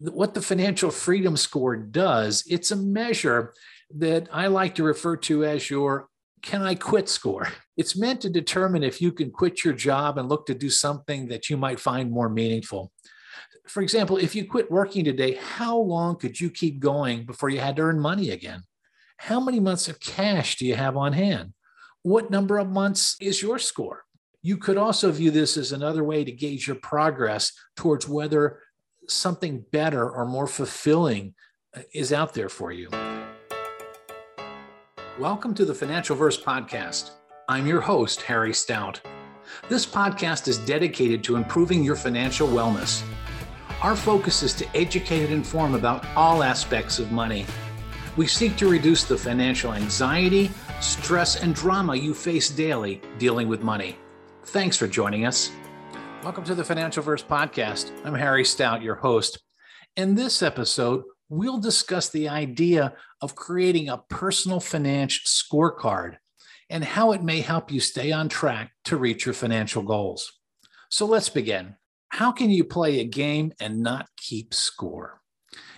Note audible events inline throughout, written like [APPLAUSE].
what the financial freedom score does, it's a measure that I like to refer to as your can I quit score. It's meant to determine if you can quit your job and look to do something that you might find more meaningful. For example, if you quit working today, how long could you keep going before you had to earn money again? How many months of cash do you have on hand? What number of months is your score? You could also view this as another way to gauge your progress towards whether something better or more fulfilling uh, is out there for you. Welcome to the Financialverse Podcast. I'm your host, Harry Stout. This podcast is dedicated to improving your financial wellness. Our focus is to educate and inform about all aspects of money. We seek to reduce the financial anxiety, stress, and drama you face daily dealing with money. Thanks for joining us. Welcome to the Financialverse Podcast. I'm Harry Stout, your host. In this episode, we'll discuss the idea of creating a personal finance scorecard and how it may help you stay on track to reach your financial goals. So let's begin. How can you play a game and not keep score?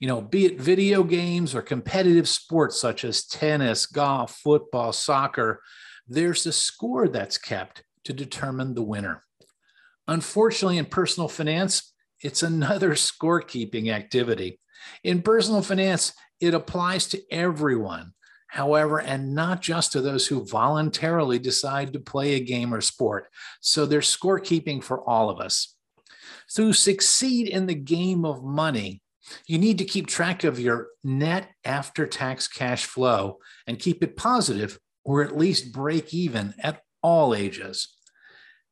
You know, be it video games or competitive sports such as tennis, golf, football, soccer, there's a score that's kept to determine the winner. Unfortunately, in personal finance, it's another [LAUGHS] scorekeeping activity. In personal finance, it applies to everyone, however, and not just to those who voluntarily decide to play a game or sport. So there's scorekeeping for all of us. To succeed in the game of money, you need to keep track of your net after tax cash flow and keep it positive or at least break even at all ages.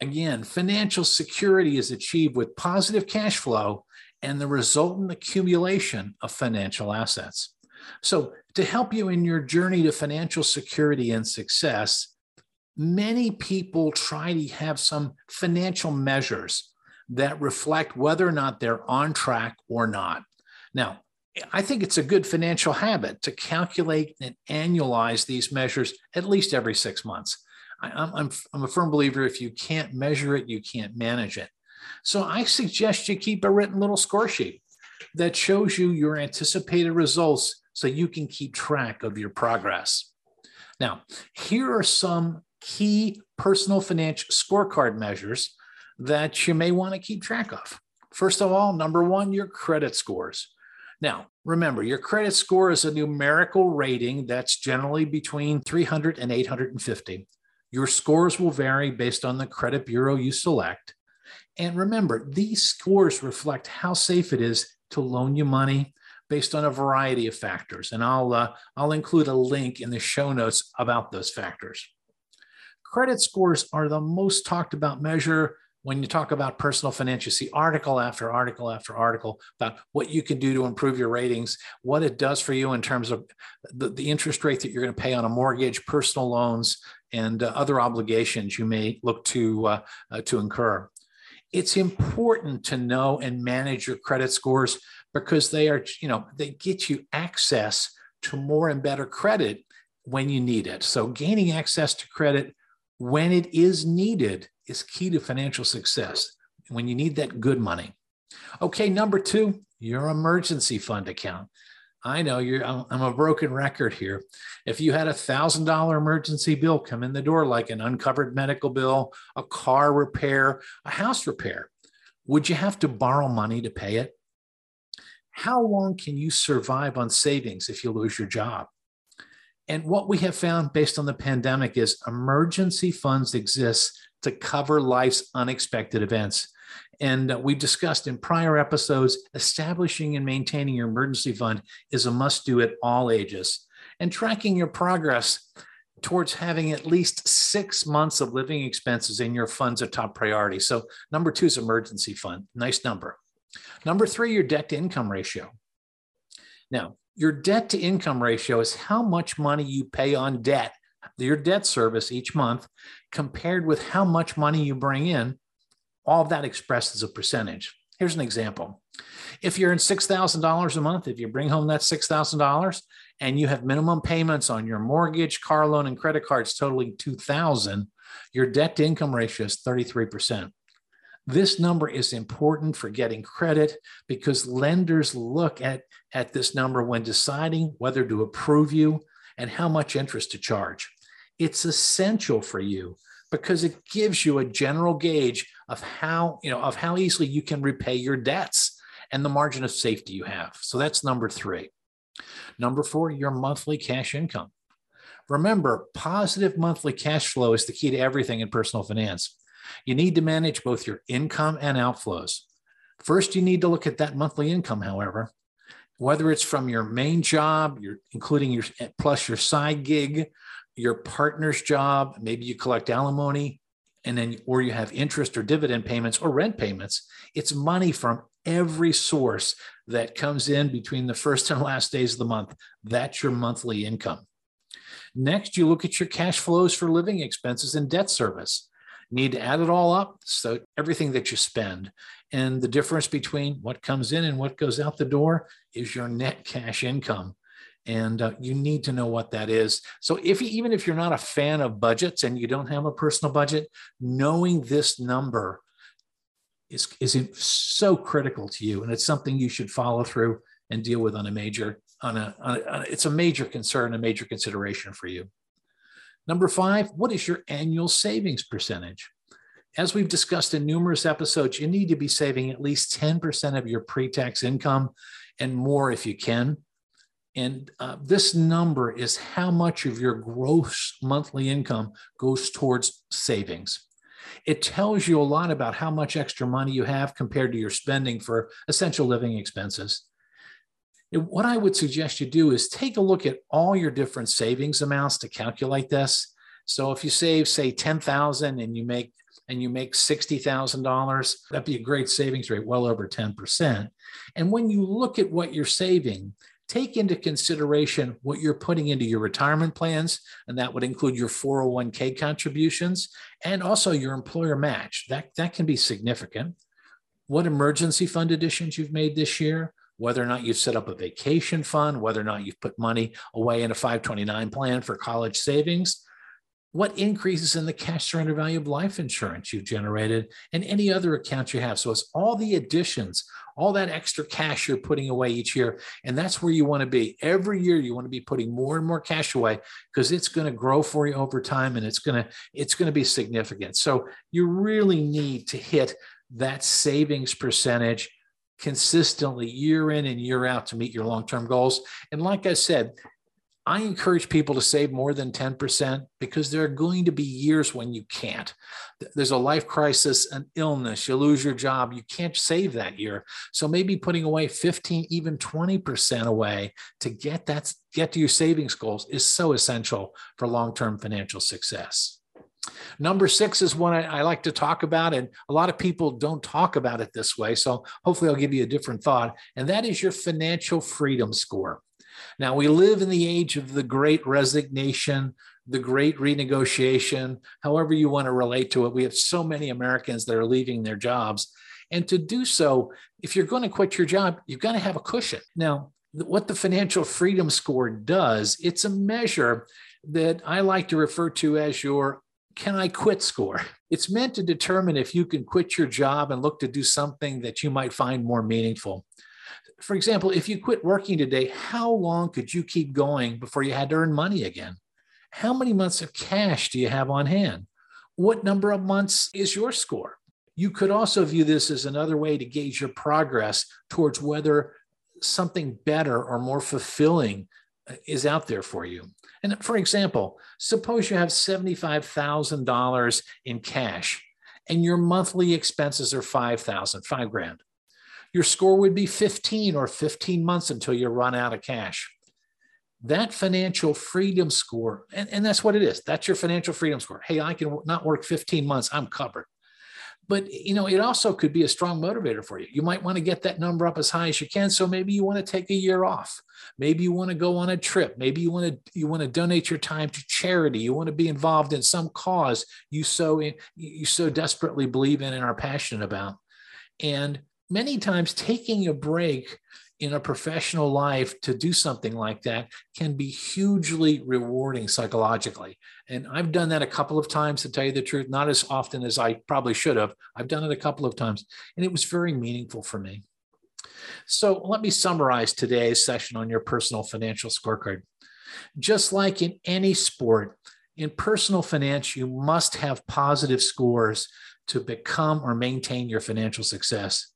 Again, financial security is achieved with positive cash flow and the resultant accumulation of financial assets. So, to help you in your journey to financial security and success, many people try to have some financial measures that reflect whether or not they're on track or not. Now, I think it's a good financial habit to calculate and annualize these measures at least every six months. I, am I'm, I'm a firm believer if you can't measure it, you can't manage it. So I suggest you keep a written little score sheet that shows you your anticipated results so you can keep track of your progress. Now, here are some key personal financial scorecard measures that you may want to keep track of. First of all, number one, your credit scores. Now, remember, your credit score is a numerical rating that's generally between 300 and 850. Your scores will vary based on the credit bureau you select. And remember, these scores reflect how safe it is to loan you money based on a variety of factors. And I'll, uh, I'll include a link in the show notes about those factors. Credit scores are the most talked about measure when you talk about personal finance, you see article after article after article about what you can do to improve your ratings, what it does for you in terms of the, the interest rate that you're going to pay on a mortgage, personal loans, and uh, other obligations you may look to uh, uh, to incur. It's important to know and manage your credit scores because they are, you know, they get you access to more and better credit when you need it. So gaining access to credit when it is needed is key to financial success when you need that good money. Okay, number two, your emergency fund account. I know you're, I'm a broken record here. If you had a thousand dollar emergency bill come in the door, like an uncovered medical bill, a car repair, a house repair, would you have to borrow money to pay it? How long can you survive on savings if you lose your job? And what we have found based on the pandemic is emergency funds exist to cover life's unexpected events. And uh, we discussed in prior episodes, establishing and maintaining your emergency fund is a must do at all ages. And tracking your progress towards having at least six months of living expenses in your fund's a top priority. So, number two is emergency fund. Nice number. Number three, your debt to income ratio. Now, your debt to income ratio is how much money you pay on debt, your debt service each month, compared with how much money you bring in. All of that expressed as a percentage. Here's an example. If you're in $6,000 a month, if you bring home that $6,000 and you have minimum payments on your mortgage, car loan, and credit cards totaling 2000 your debt to income ratio is 33%. This number is important for getting credit because lenders look at, at this number when deciding whether to approve you and how much interest to charge. It's essential for you because it gives you a general gauge of how, you know, of how easily you can repay your debts and the margin of safety you have. So that's number 3. Number 4, your monthly cash income. Remember, positive monthly cash flow is the key to everything in personal finance. You need to manage both your income and outflows. First, you need to look at that monthly income, however, whether it's from your main job, your, including your plus your side gig, your partner's job, maybe you collect alimony, and then or you have interest or dividend payments or rent payments. It's money from every source that comes in between the first and [LAUGHS] last days of the month. That's your monthly income. Next, you look at your cash flows for living expenses and debt service. Need to add it all up. So everything that you spend and the difference between what comes in and what goes out the door is your net cash income. And uh, you need to know what that is. So if even if you're not a fan of budgets and you don't have a personal budget, knowing this number is, is so critical to you. And it's something you should follow through and deal with on a major on a, on a, it's a major concern, a major consideration for you. Number five, what is your annual savings percentage? As we've discussed in numerous episodes, you need to be saving at least 10% of your pre tax income and more if you can. And uh, this number is how much of your gross monthly income goes towards savings. It tells you a lot about how much extra money you have compared to your spending for essential living expenses what I would suggest you do is take a look at all your different savings amounts to calculate this. So if you save, say, 10,000 and you make and you make $60,000, that'd be a great savings rate, well over 10%. And when you look at what you're saving, take into consideration what you're putting into your retirement plans, and that would include your 401k contributions and also your employer match. That, that can be significant. What emergency fund additions you've made this year, whether or not you've set up a vacation fund, whether or not you've put money away in a 529 plan for college savings, what increases in the cash surrender value of life insurance you've generated, and any other accounts you have. So it's all the additions, all that extra cash you're putting away each year. And that's where you want to be. Every year you want to be putting more and more cash away because it's going to grow for you over time and it's going to it's going to be significant. So you really need to hit that savings percentage consistently year in and year out to meet your long term goals. And like I said, I encourage people to save more than 10% because there are going to be years when you can't. There's a life crisis, an illness, you lose your job, you can't save that year. So maybe putting away 15, even 20% away to get that get to your savings goals is so essential for long-term financial success. Number six is one I, I, like to talk about, and a lot of people don't talk about it this way. So hopefully, I'll give you a different thought, and that is your financial freedom score. Now, we live in the age of the great resignation, the great renegotiation, however you want to relate to it. We have so many Americans that are leaving their jobs. And to do so, if you're going to quit your job, you've got to have a cushion. Now, what the financial freedom score does, it's a measure that I like to refer to as your can I quit score. It's meant to determine if you can quit your job and look to do something that you might find more meaningful. For example, if you quit working today, how long could you keep going before you had to earn money again? How many months of cash do you have on hand? What number of months is your score? You could also view this as another way to gauge your progress towards whether something better or more fulfilling uh, is out there for you. And for example, suppose you have $75,000 in cash and your monthly expenses are 5,000, 5 grand. Your score would be 15 or 15 months until you run out of cash. That financial freedom score, and, and that's what it is. That's your financial freedom score. Hey, I can not work 15 months, I'm covered but you know it also could be a strong motivator for you. You might want to get that number up as high as you can so maybe you want to take a year off. Maybe you want to go on a trip. Maybe you want to you want to donate your time to charity. You want to be involved in some cause you so you so desperately believe in and are passionate about. And many times taking a break in a professional life to do something like that can be hugely rewarding psychologically. And I've done that a couple of times to tell you the truth, not as often as I probably should have. I've done it a couple of times, and it was very meaningful for me. So let me summarize today's session on your personal financial scorecard. Just like in any sport, in personal finance, you must have positive scores to become or maintain your financial success.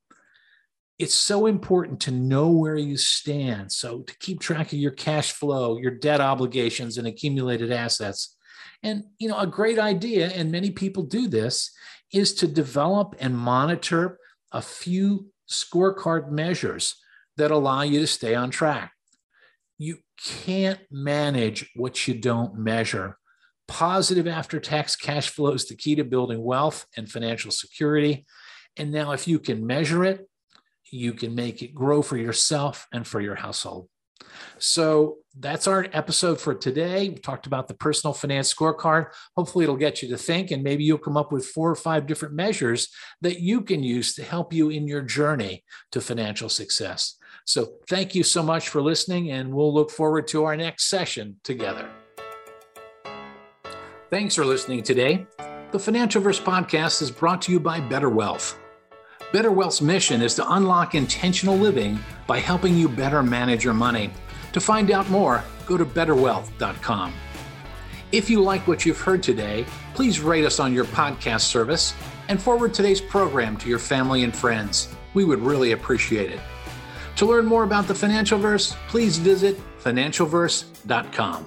It's so important to know where you stand. So, to keep track of your cash flow, your debt obligations, and accumulated assets. And, you know, a great idea, and many people do this, is to develop and monitor a few scorecard measures that allow you to stay on track. You can't manage what you don't measure. Positive after tax cash flow is the key to building wealth and financial security. And now, if you can measure it, you can make it grow for yourself and for your household. So that's our episode for today. We talked about the personal finance scorecard. Hopefully, it'll get you to think, and maybe you'll come up with four or five different measures that you can use to help you in your journey to financial success. So, thank you so much for listening, and we'll look forward to our next session together. Thanks for listening today. The Financialverse podcast is brought to you by Better Wealth. Better Wealth's mission is to unlock intentional living by helping you better manage your money. To find out more, go to betterwealth.com. If you like what you've heard today, please rate us on your podcast service and forward today's program to your family and friends. We would really appreciate it. To learn more about the Financialverse, please visit financialverse.com.